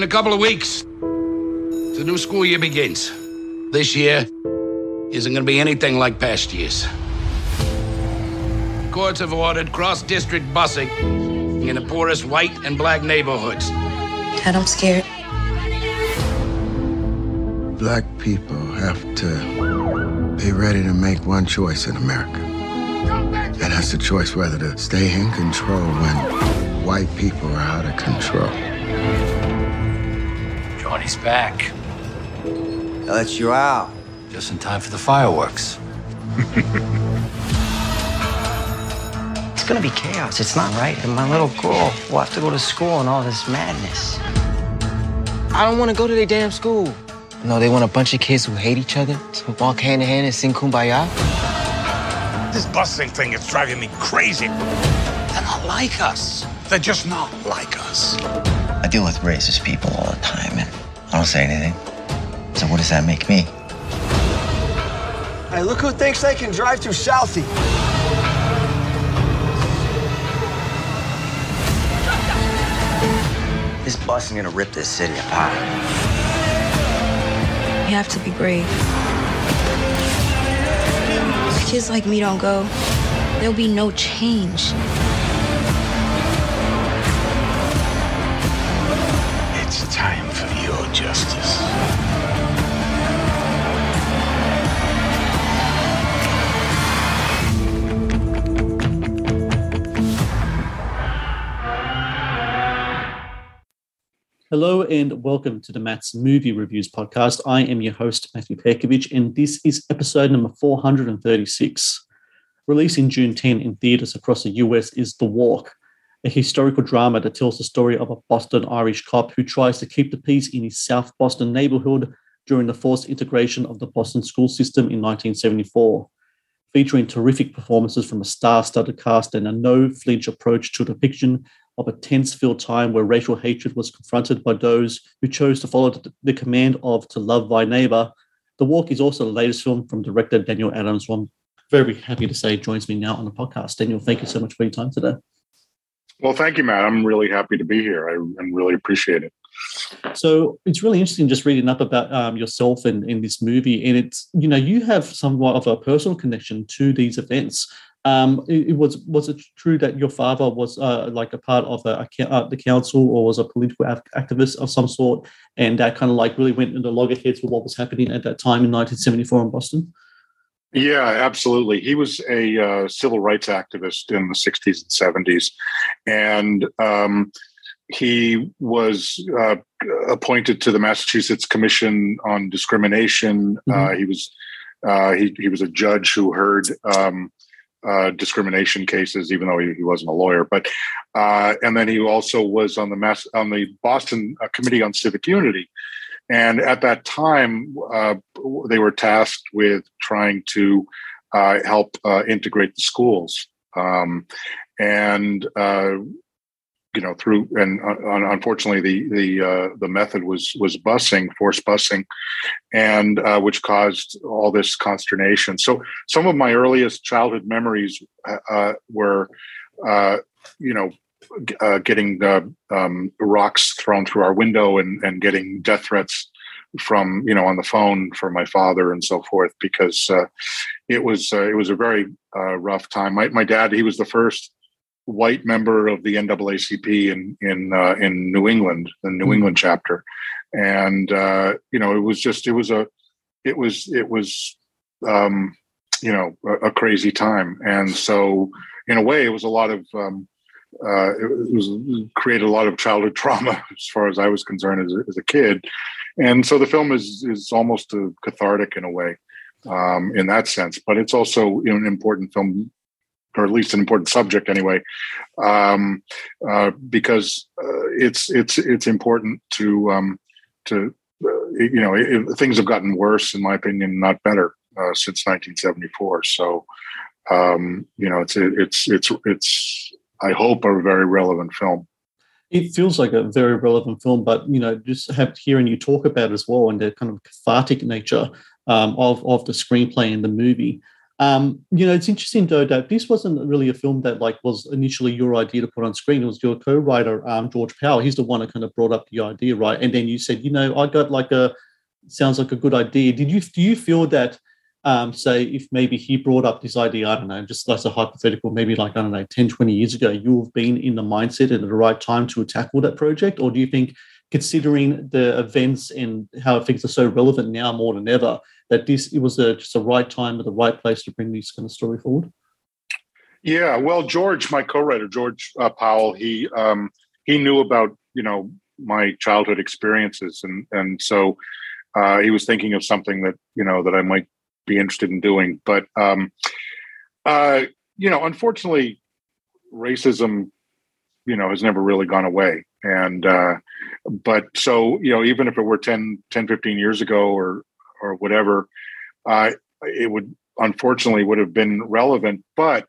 In a couple of weeks, the new school year begins. This year isn't going to be anything like past years. Courts have ordered cross district busing in the poorest white and black neighborhoods. Dad, I'm scared. Black people have to be ready to make one choice in America. And that's the choice whether to stay in control when white people are out of control. Johnny's back. I let you out. Just in time for the fireworks. It's gonna be chaos. It's not right. And my little girl will have to go to school and all this madness. I don't want to go to their damn school. No, they want a bunch of kids who hate each other to walk hand in hand and sing kumbaya. This busing thing is driving me crazy. They're not like us. They're just not like us. I deal with racist people all the time, and I don't say anything. So what does that make me? Hey, look who thinks they can drive through Southie. This busing gonna rip this city apart. You have to be brave. If kids like me don't go, there'll be no change. Hello and welcome to the Matt's Movie Reviews podcast. I am your host, Matthew Perkovich, and this is episode number 436. Released in June 10 in theaters across the US is The Walk, a historical drama that tells the story of a Boston Irish cop who tries to keep the peace in his South Boston neighborhood during the forced integration of the Boston school system in 1974. Featuring terrific performances from a star studded cast and a no flinch approach to depiction of a tense filled time where racial hatred was confronted by those who chose to follow the command of to love thy neighbor. The Walk is also the latest film from director Daniel Adams, who I'm very happy to say joins me now on the podcast. Daniel, thank you so much for your time today. Well, thank you, Matt. I'm really happy to be here. I, I really appreciate it. So it's really interesting just reading up about um, yourself and in this movie, and it's you know you have somewhat of a personal connection to these events. Um, it, it was was it true that your father was uh, like a part of a, a, uh, the council or was a political activist of some sort, and that kind of like really went into loggerheads with what was happening at that time in 1974 in Boston? Yeah, absolutely. He was a uh, civil rights activist in the 60s and 70s, and um, he was uh, appointed to the Massachusetts Commission on Discrimination. Mm-hmm. Uh, he was uh, he he was a judge who heard um, uh, discrimination cases, even though he, he wasn't a lawyer. But uh, and then he also was on the mass on the Boston uh, Committee on Civic Unity. And at that time, they were tasked with trying to help integrate the schools. Um, and you know through and uh, unfortunately the the uh, the method was was busing forced busing and uh, which caused all this consternation. So some of my earliest childhood memories uh, uh, were uh, you know getting um, rocks thrown through our window and and getting death threats from you know on the phone for my father and so forth because it was it was a very rough time. My my dad he was the first white member of the NAACP in in uh, in New England, the New mm-hmm. England chapter, and uh, you know it was just it was a it was it was um, you know a, a, crazy time, and so in a way it was a lot of um, uh, it was it created a lot of childhood trauma as far as I was concerned as a, as a kid, and so the film is is almost a cathartic in a way um, in that sense, but it's also an important film or at least an important subject anyway, um, uh, because uh, it's it's it's important to um, to uh, you know it, things have gotten worse in my opinion, not better uh, since 1974. So um, you know it's it's it's it's I hope a very relevant film. It feels like a very relevant film, but you know, just have hearing you talk about as well and the kind of cathartic nature um, of of the screenplay and the movie. Um, you know, it's interesting though that this wasn't really a film that like was initially your idea to put on screen. It was your co-writer, um, George Powell. He's the one that kind of brought up the idea, right? And then you said, you know, I got like a sounds like a good idea. Did you do you feel that um, say if maybe he brought up this idea, I don't know, just as a hypothetical, maybe like, I don't know, 10, 20 years ago, you have been in the mindset and at the right time to tackle that project? Or do you think, considering the events and how things are so relevant now more than ever, that this it was a, just a right time at the right place to bring this kind of story forward? Yeah, well, George, my co-writer, George uh, Powell, he um, he knew about you know my childhood experiences, and and so uh, he was thinking of something that you know that I might be interested in doing. But um, uh, you know, unfortunately, racism, you know, has never really gone away. And uh, but so you know, even if it were 10, 10 15 years ago or or whatever, uh, it would unfortunately would have been relevant. But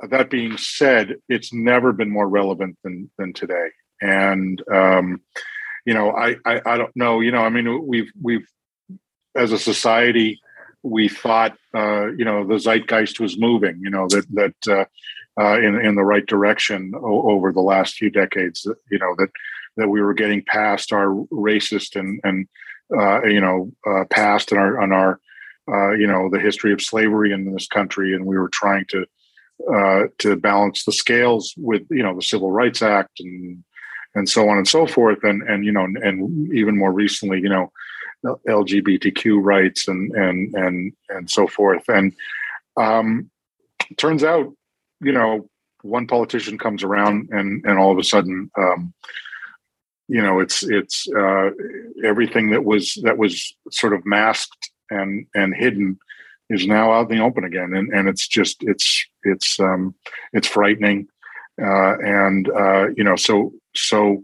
that being said, it's never been more relevant than than today. And um, you know, I, I I don't know. You know, I mean, we've we've as a society we thought uh, you know the zeitgeist was moving you know that that uh, uh, in in the right direction o- over the last few decades you know that that we were getting past our racist and and uh, you know uh, past and our on our uh, you know the history of slavery in this country and we were trying to to balance the scales with you know the Civil Rights Act and and so on and so forth and and you know and even more recently you know LGBTQ rights and and and and so forth. And um, turns out, you know, one politician comes around and and all of a sudden, um, you know, it's it's uh, everything that was that was sort of masked and and hidden is now out in the open again, and and it's just it's it's um, it's frightening, uh, and uh, you know, so so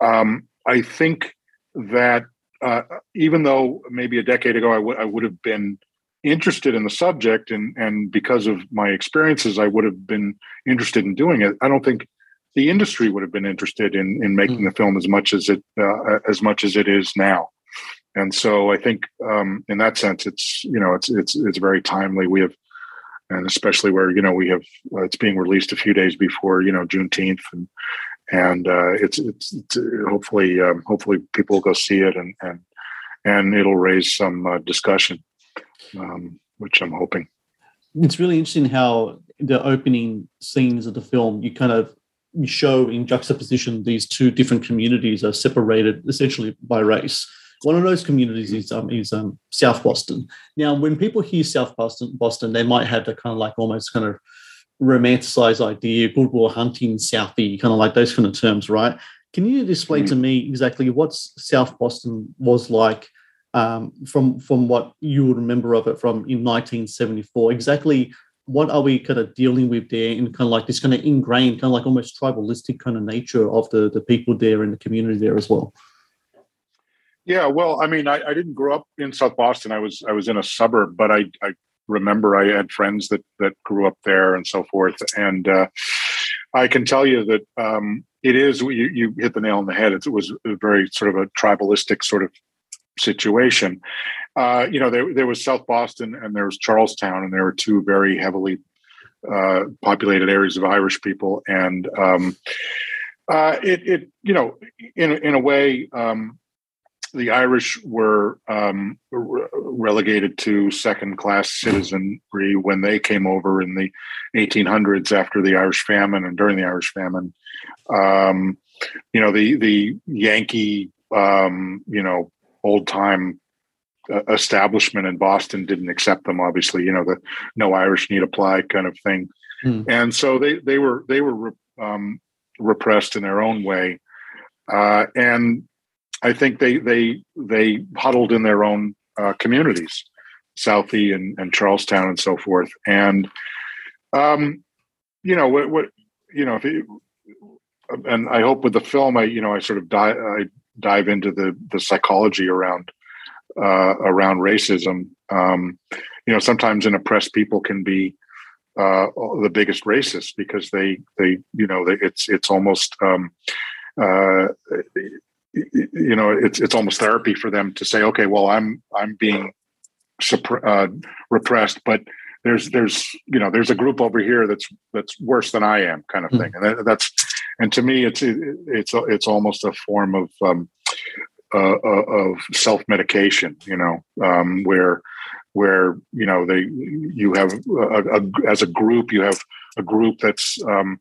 um, I think that uh, even though maybe a decade ago I, would I would have been interested in the subject and and because of my experiences I would have been interested in doing it. I don't think the industry would have been interested in in making mm. the film as much as it uh, as much as it is now. And so I think um, in that sense it's you know it's it's it's very timely. We have and especially where you know we have uh, it's being released a few days before you know Juneteenth and and uh, it's, it's, it's hopefully um, hopefully people will go see it and and and it'll raise some uh, discussion, um, which I'm hoping. It's really interesting how the opening scenes of the film you kind of show in juxtaposition these two different communities are separated essentially by race. One of those communities is um, is um, South Boston. Now, when people hear South Boston, Boston, they might have the kind of like almost kind of romanticized idea, good goodwill hunting, Southie, kind of like those kind of terms, right? Can you display mm. to me exactly what South Boston was like um, from from what you would remember of it from in 1974? Exactly what are we kind of dealing with there in kind of like this kind of ingrained, kind of like almost tribalistic kind of nature of the the people there and the community there as well? Yeah, well, I mean, I, I didn't grow up in South Boston. I was I was in a suburb, but I, I remember I had friends that that grew up there and so forth. And uh, I can tell you that um, it is you, you hit the nail on the head. It was a very sort of a tribalistic sort of situation. Uh, you know, there there was South Boston and there was Charlestown, and there were two very heavily uh, populated areas of Irish people, and um, uh, it it you know in in a way. Um, the Irish were um, re- relegated to second class citizenry when they came over in the 1800s after the Irish famine and during the Irish famine. Um, you know, the, the Yankee, um, you know, old time uh, establishment in Boston didn't accept them, obviously, you know, the no Irish need apply kind of thing. Mm. And so they, they were, they were um, repressed in their own way. Uh, and I think they they they huddled in their own uh, communities, Southie and, and Charlestown and so forth. And um, you know what what you know if it, and I hope with the film I you know I sort of dive I dive into the the psychology around uh, around racism. Um, you know, sometimes an oppressed people can be uh, the biggest racists because they they you know they, it's it's almost um, uh, you know it's it's almost therapy for them to say okay well I'm I'm being uh, repressed but there's there's you know there's a group over here that's that's worse than I am kind of hmm. thing and that, that's and to me it's it's it's almost a form of um, uh, uh of self medication you know um, where where you know they you have a, a, as a group you have a group that's um,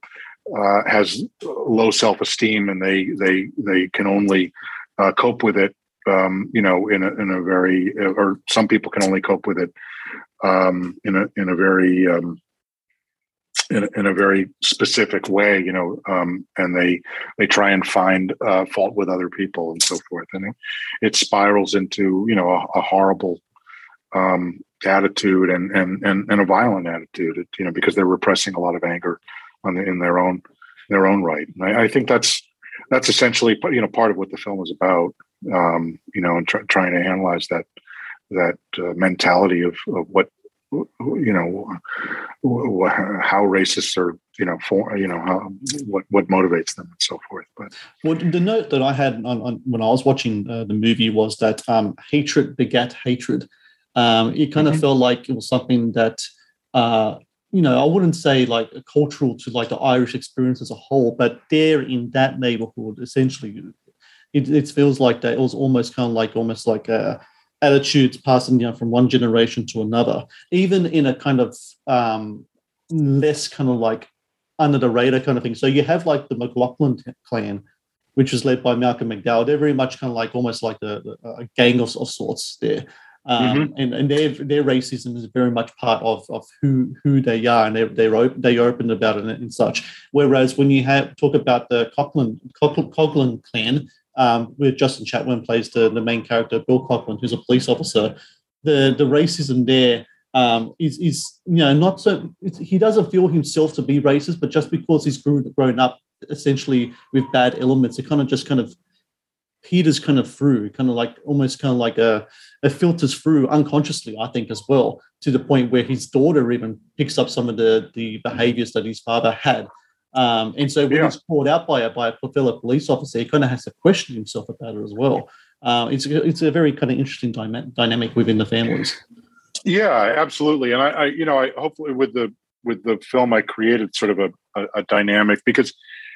uh, has low self esteem and they they they can only uh, cope with it um, you know in a in a very or some people can only cope with it um, in a in a very um, in a, in a very specific way, you know, um, and they they try and find uh, fault with other people and so forth, and it, it spirals into you know a, a horrible um, attitude and, and and and a violent attitude, you know, because they're repressing a lot of anger on the, in their own their own right. And I, I, think that's that's essentially you know part of what the film is about, um, you know, and try, trying to analyze that that uh, mentality of, of what you know how racists are you know for you know how, what what motivates them and so forth but. Well the note that i had on, on when i was watching uh, the movie was that um, hatred begat hatred. Um, it kind mm-hmm. of felt like it was something that uh, you know i wouldn't say like cultural to like the irish experience as a whole but there in that neighborhood essentially. It, it feels like that it was almost kind of like almost like a attitudes passing down from one generation to another, even in a kind of um, less kind of like under the radar kind of thing. So you have like the McLaughlin clan, which was led by Malcolm McDowell. They're very much kind of like almost like a, a gang of, of, sorts there. Um, mm-hmm. and, and their their racism is very much part of, of who who they are, and they're they're open, they open about it and, such. Whereas when you have talk about the Coughlin Coughlin clan, um, where Justin Chatwin plays the, the main character, Bill Coughlin, who's a police officer. The the racism there um, is is you know not so he doesn't feel himself to be racist, but just because he's grown up essentially with bad elements, it kind of just kind of peters kind of through, kind of like almost kind of like a it filters through unconsciously, I think, as well, to the point where his daughter even picks up some of the the behaviors that his father had um, and so when yeah. he's called out by a by a fellow police officer, he kind of has to question himself about it as well. Uh, it's it's a very kind of interesting dynamic within the families. Yeah, absolutely. And I, I, you know, I hopefully with the with the film, I created sort of a, a, a dynamic because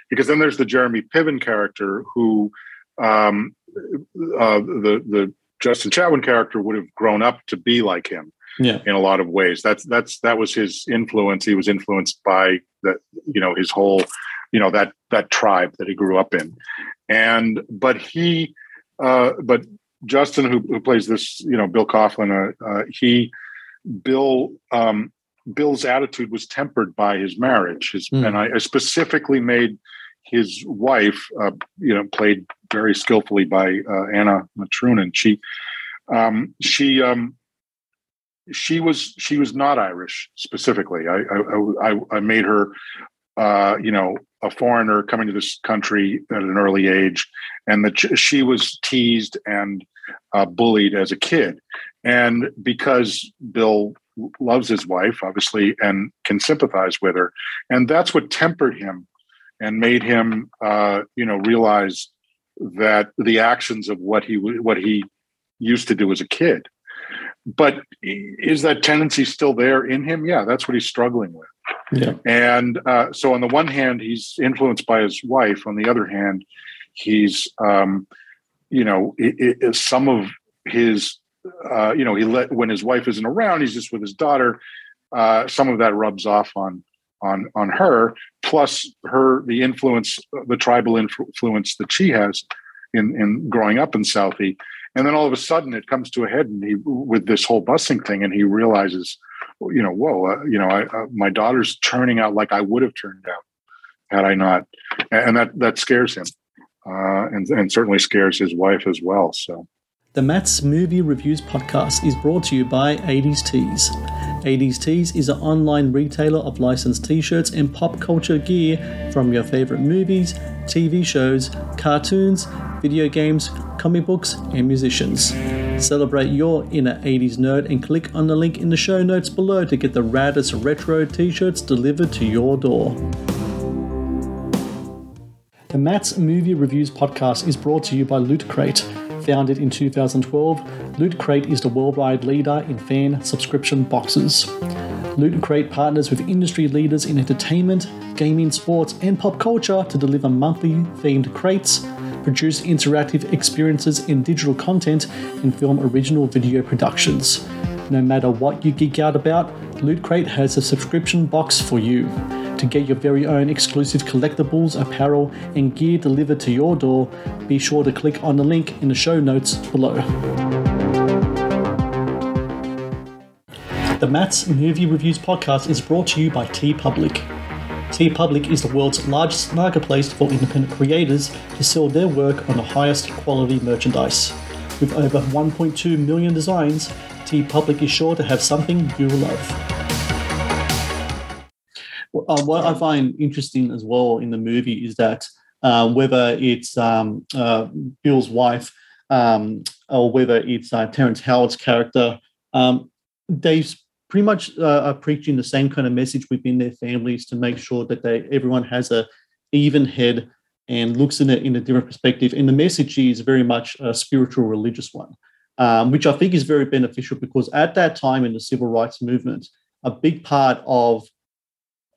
because then there's the Jeremy Piven character who um, uh, the the Justin Chatwin character would have grown up to be like him yeah. in a lot of ways. That's that's that was his influence. He was influenced by that, you know, his whole, you know, that that tribe that he grew up in. And but he uh but Justin who, who plays this, you know, Bill Coughlin, uh, uh he Bill um Bill's attitude was tempered by his marriage. His, mm. and I, I specifically made his wife, uh, you know, played very skillfully by uh, Anna Matrunen. She, um, she, um, she was she was not Irish specifically. I I, I, I made her, uh, you know, a foreigner coming to this country at an early age, and that she was teased and uh, bullied as a kid, and because Bill loves his wife obviously and can sympathize with her, and that's what tempered him and made him, uh, you know, realize that the actions of what he what he used to do as a kid but is that tendency still there in him? Yeah, that's what he's struggling with. Yeah. And uh, so, on the one hand, he's influenced by his wife. On the other hand, he's, um, you know, it, it, some of his, uh, you know, he let when his wife isn't around, he's just with his daughter. Uh, some of that rubs off on on on her. Plus, her the influence, the tribal influence that she has in in growing up in Southie and then all of a sudden it comes to a head and he with this whole busing thing and he realizes you know whoa uh, you know I, uh, my daughter's turning out like i would have turned out had i not. And that that scares him uh, and and certainly scares his wife as well so The Matt's Movie Reviews podcast is brought to you by 80s Tees. 80s Tees is an online retailer of licensed t shirts and pop culture gear from your favorite movies, TV shows, cartoons, video games, comic books, and musicians. Celebrate your inner 80s nerd and click on the link in the show notes below to get the raddest retro t shirts delivered to your door. The Matt's Movie Reviews podcast is brought to you by Loot Crate. Founded in 2012, Loot Crate is the worldwide leader in fan subscription boxes. Loot Crate partners with industry leaders in entertainment, gaming, sports, and pop culture to deliver monthly themed crates, produce interactive experiences in digital content, and film original video productions. No matter what you geek out about, Loot Crate has a subscription box for you. To get your very own exclusive collectibles, apparel, and gear delivered to your door, be sure to click on the link in the show notes below. The Matt's Movie Reviews podcast is brought to you by TeePublic. T Public is the world's largest marketplace for independent creators to sell their work on the highest quality merchandise. With over 1.2 million designs, TeePublic is sure to have something you love. Uh, what I find interesting as well in the movie is that uh, whether it's um, uh, Bill's wife um, or whether it's uh, Terrence Howard's character, um, they pretty much uh, are preaching the same kind of message within their families to make sure that they everyone has a even head and looks in it in a different perspective. And the message is very much a spiritual religious one, um, which I think is very beneficial because at that time in the civil rights movement, a big part of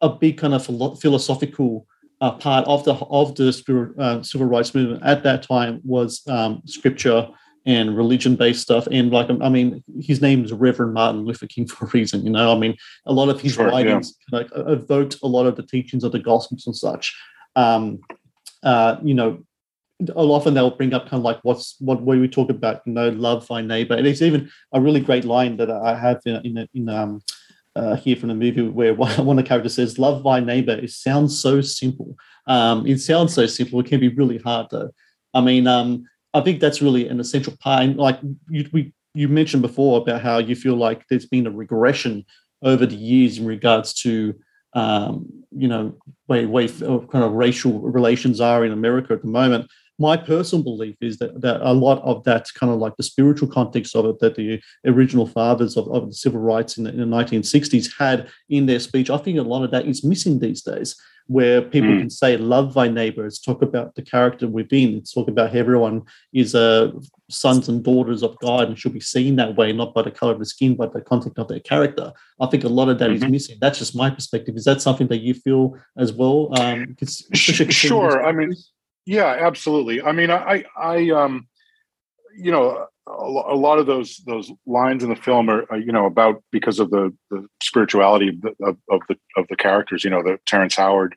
a big kind of philosophical uh, part of the of the spirit, uh, civil rights movement at that time was um, scripture and religion based stuff. And like, I mean, his name is Reverend Martin Luther King for a reason. You know, I mean, a lot of his sure, writings yeah. like evoked a lot of the teachings of the Gospels and such. Um, uh, you know, often they'll bring up kind of like what's what we talk about you know love thy neighbor and it's even a really great line that i have in in, in um uh, here from the movie where one of the characters says, "Love my neighbor." It sounds so simple. Um, it sounds so simple. It can be really hard though. I mean, um, I think that's really an essential part. And like you, we, you mentioned before about how you feel like there's been a regression over the years in regards to um, you know way way kind of racial relations are in America at the moment my personal belief is that, that a lot of that kind of like the spiritual context of it that the original fathers of, of the civil rights in the, in the 1960s had in their speech, I think a lot of that is missing these days, where people mm. can say, love thy neighbors, talk about the character within, it's talk about everyone is uh, sons and daughters of God and should be seen that way, not by the color of the skin, but the content of their character. I think a lot of that mm-hmm. is missing. That's just my perspective. Is that something that you feel as well? Um, sure. I mean, yeah, absolutely. I mean, I, I, um, you know, a, lot of those those lines in the film are, you know, about because of the the spirituality of the, of, of the of the characters. You know, the Terrence Howard,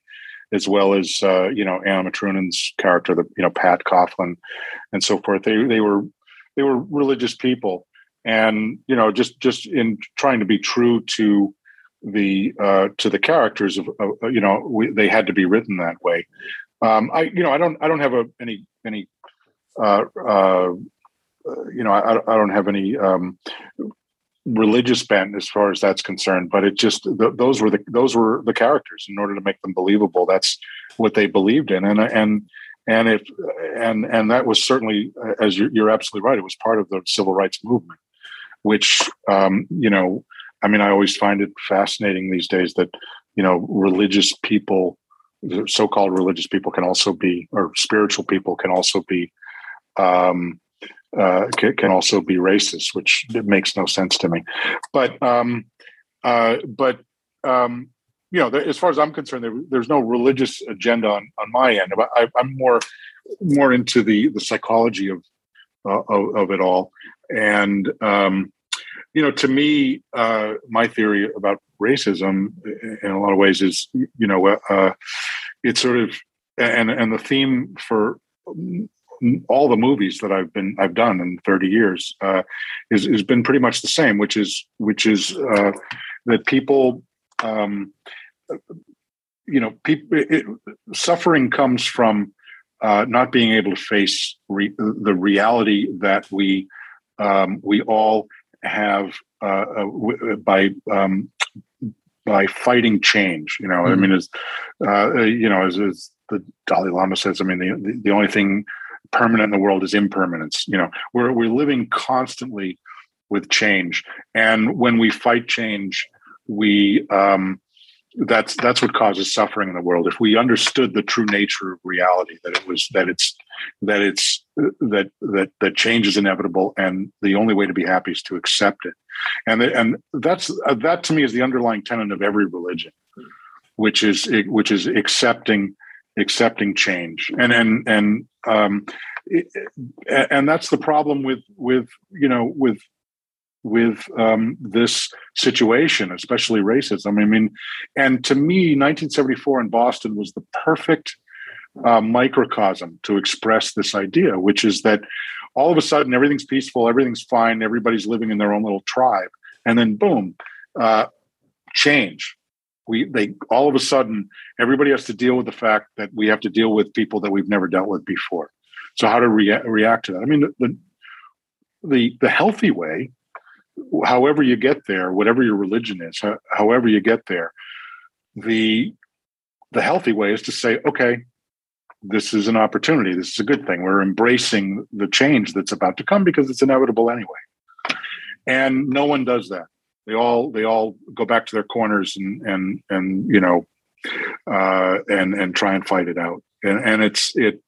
as well as uh, you know Anna Micronen's character, the you know Pat Coughlin, and so forth. They they were they were religious people, and you know, just just in trying to be true to the uh, to the characters of, of you know we, they had to be written that way um, I, you know, I don't, I don't have a, any, any, uh, uh, you know, I, I don't have any um, religious bent as far as that's concerned. But it just th- those were the those were the characters. In order to make them believable, that's what they believed in, and and and if and and that was certainly, as you're, you're absolutely right, it was part of the civil rights movement, which um, you know, I mean, I always find it fascinating these days that you know religious people so-called religious people can also be, or spiritual people can also be, um, uh, can, also be racist, which makes no sense to me. But um, uh, but um, you know, as far as I'm concerned, there, there's no religious agenda on, on my end. I, am more more into the the psychology of uh, of, of, it all, and um, you know, to me, uh, my theory about racism, in a lot of ways, is you know, uh, it's sort of and and the theme for all the movies that I've been I've done in 30 years uh, is has been pretty much the same, which is which is uh, that people, um, you know, people suffering comes from uh, not being able to face re- the reality that we um, we all have uh, uh, by um, by fighting change. You know, mm-hmm. I mean, as uh, you know, as, as, the Dalai Lama says, I mean, the, the, the only thing permanent in the world is impermanence. You know, we're we're living constantly with change, and when we fight change, we um, that's that's what causes suffering in the world. If we understood the true nature of reality, that it was that it's that it's that that that change is inevitable, and the only way to be happy is to accept it, and and that's uh, that to me is the underlying tenet of every religion, which is which is accepting accepting change, and and and um, and that's the problem with with you know with with um, this situation, especially racism. I mean, and to me, 1974 in Boston was the perfect uh, microcosm to express this idea, which is that all of a sudden everything's peaceful, everything's fine, everybody's living in their own little tribe, and then boom, uh, change. We they all of a sudden everybody has to deal with the fact that we have to deal with people that we've never dealt with before. So how to rea- react to that? I mean, the the the healthy way however you get there, whatever your religion is, however you get there, the the healthy way is to say, okay, this is an opportunity. This is a good thing. We're embracing the change that's about to come because it's inevitable anyway. And no one does that. They all they all go back to their corners and and and you know uh, and and try and fight it out. And and it's it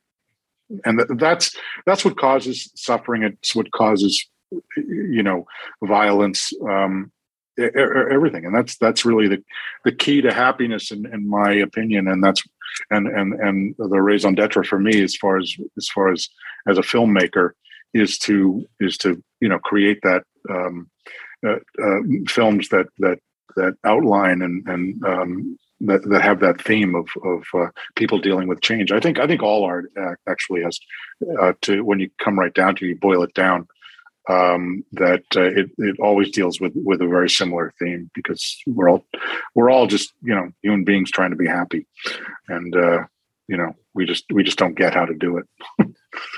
and that's that's what causes suffering. It's what causes you know violence um, everything and that's that's really the the key to happiness in, in my opinion and that's and and and the raison d'etre for me as far as as far as as a filmmaker is to is to you know create that um, uh, uh, films that that that outline and and um, that, that have that theme of of uh, people dealing with change. I think I think all art actually has uh, to when you come right down to it, you boil it down um, that uh, it, it always deals with with a very similar theme because we're all we're all just you know human beings trying to be happy. And uh, you know we just we just don't get how to do it.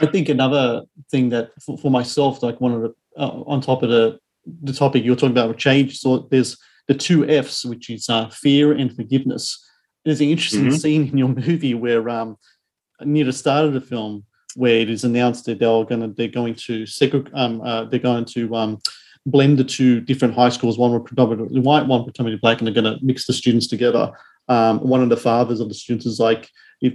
I think another thing that for, for myself like one of the uh, on top of the the topic you're talking about with change so there's the two f's which is uh, fear and forgiveness. There's an interesting mm-hmm. scene in your movie where um, near the start of the film where it is announced that they're going to they're going to um, uh, they're going to um, blend the two different high schools. One predominantly white, one predominantly black, and they're going to mix the students together. Um, one of the fathers of the students is like, if,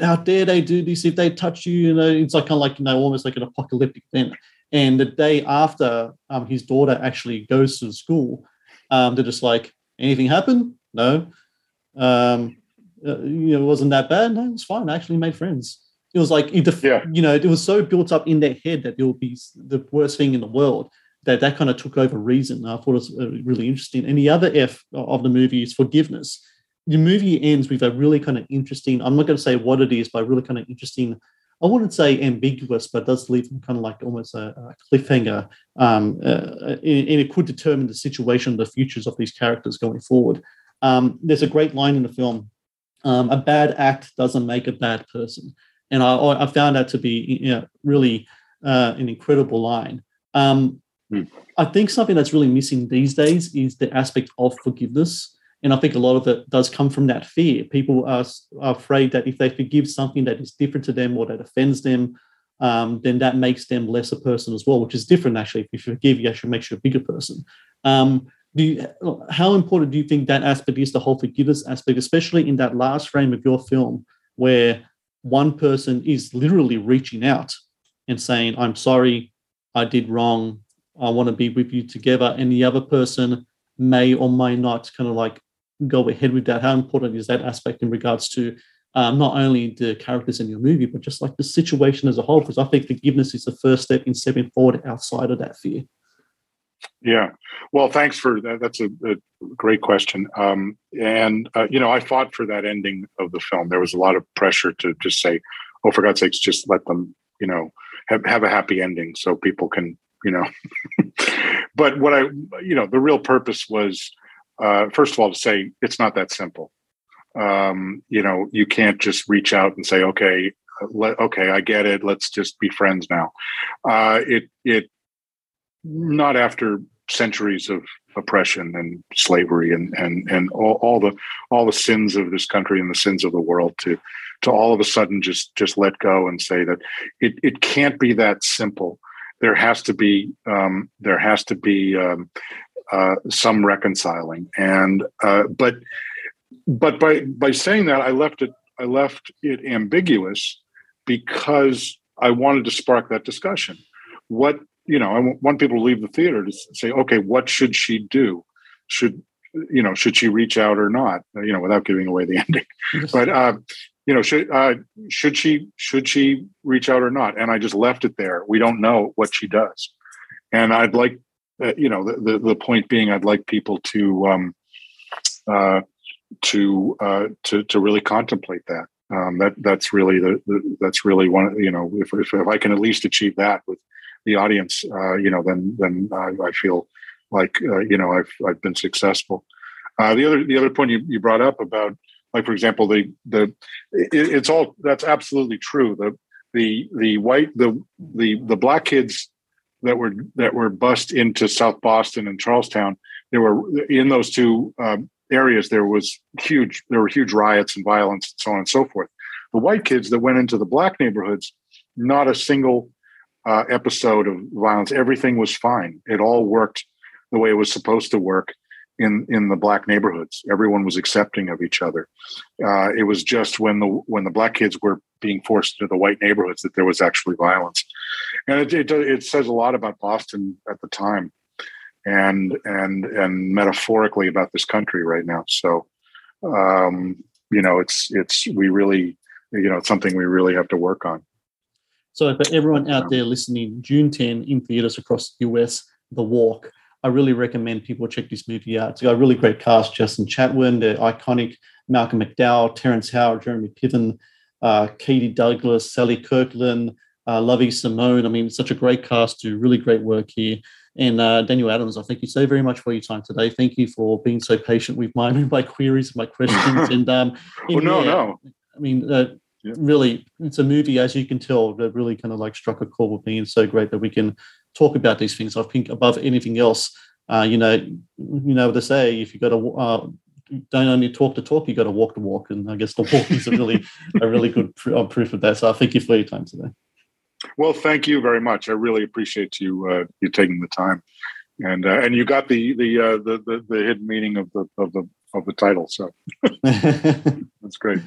"How dare they do this? If they touch you, you know, it's like kind of like you know, almost like an apocalyptic event." And the day after um, his daughter actually goes to the school, um, they're just like, "Anything happen? No." Um, uh, you know, it wasn't that bad. No, was fine. I actually made friends. It was like, it, yeah. you know, it was so built up in their head that it would be the worst thing in the world that that kind of took over reason. I thought it was uh, really interesting. And the other F of the movie is forgiveness. The movie ends with a really kind of interesting, I'm not going to say what it is, but really kind of interesting, I wouldn't say ambiguous, but does leave them kind of like almost a, a cliffhanger. Um, uh, uh and, and, it could determine the situation, the futures of these characters going forward. Um, there's a great line in the film um, a bad act doesn't make a bad person and I, I found that to be you know, really uh, an incredible line. Um, mm. I think something that's really missing these days is the aspect of forgiveness. And I think a lot of it does come from that fear. People are, are afraid that if they forgive something that is different to them or that offends them, um, then that makes them less a person as well, which is different actually. If you forgive, you actually makes you a bigger person. Um, do you, how important do you think that aspect is, the whole forgiveness aspect, especially in that last frame of your film where one person is literally reaching out and saying, I'm sorry, I did wrong, I want to be with you together. And the other person may or may not kind of like go ahead with that. How important is that aspect in regards to um, not only the characters in your movie, but just like the situation as a whole? Because I think forgiveness is the first step in stepping forward outside of that fear. Yeah. Well, thanks for that. That's a, a great question. Um, and, uh, you know, I fought for that ending of the film. There was a lot of pressure to just say, oh, for God's sakes, just let them, you know, have, have a happy ending so people can, you know. but what I, you know, the real purpose was, uh, first of all, to say it's not that simple. Um, you know, you can't just reach out and say, okay, let, okay, I get it. Let's just be friends now. Uh, it, it, not after centuries of oppression and slavery and and and all, all the all the sins of this country and the sins of the world to to all of a sudden just just let go and say that it it can't be that simple. There has to be um, there has to be um, uh, some reconciling and uh, but but by by saying that I left it I left it ambiguous because I wanted to spark that discussion. What you know, I want people to leave the theater to say, okay, what should she do? Should you know, should she reach out or not? You know, without giving away the ending. but uh, you know, should uh, should she should she reach out or not? And I just left it there. We don't know what she does, and I'd like, uh, you know, the, the, the point being, I'd like people to um, uh, to uh, to to really contemplate that. Um, that that's really the, the that's really one. You know, if, if if I can at least achieve that with the audience, uh, you know, then then I, I feel like uh, you know I've I've been successful. Uh, the other the other point you, you brought up about like for example the the it, it's all that's absolutely true. The the the white the the the black kids that were that were bussed into South Boston and Charlestown. There were in those two um, areas there was huge there were huge riots and violence and so on and so forth. The white kids that went into the black neighborhoods, not a single uh, episode of violence. Everything was fine. It all worked the way it was supposed to work in in the black neighborhoods. Everyone was accepting of each other. Uh, it was just when the when the black kids were being forced into the white neighborhoods that there was actually violence, and it it, it says a lot about Boston at the time, and and and metaphorically about this country right now. So, um, you know, it's it's we really you know it's something we really have to work on. So, for everyone out there listening, June 10 in theaters across the US, The Walk. I really recommend people check this movie out. It's got a really great cast: Justin Chatwin, the iconic Malcolm McDowell, Terrence Howard, Jeremy Piven, uh, Katie Douglas, Sally Kirkland, uh, Lovie Simone. I mean, such a great cast, do really great work here. And uh, Daniel Adams, I thank you so very much for your time today. Thank you for being so patient with my my queries, my questions, and um, oh no, yeah, no. I mean, uh, really, it's a movie, as you can tell, that really kind of like struck a chord with me and so great that we can talk about these things. I think above anything else, uh, you know, you know what they say, if you got to, uh, don't only talk the talk, you got to walk the walk. And I guess the walk is a really, a really good pr- uh, proof of that. So I thank you for your time today. Well, thank you very much. I really appreciate you, uh, you taking the time and, uh, and you got the, the, uh, the, the, the hidden meaning of the, of the, of the title. So that's great.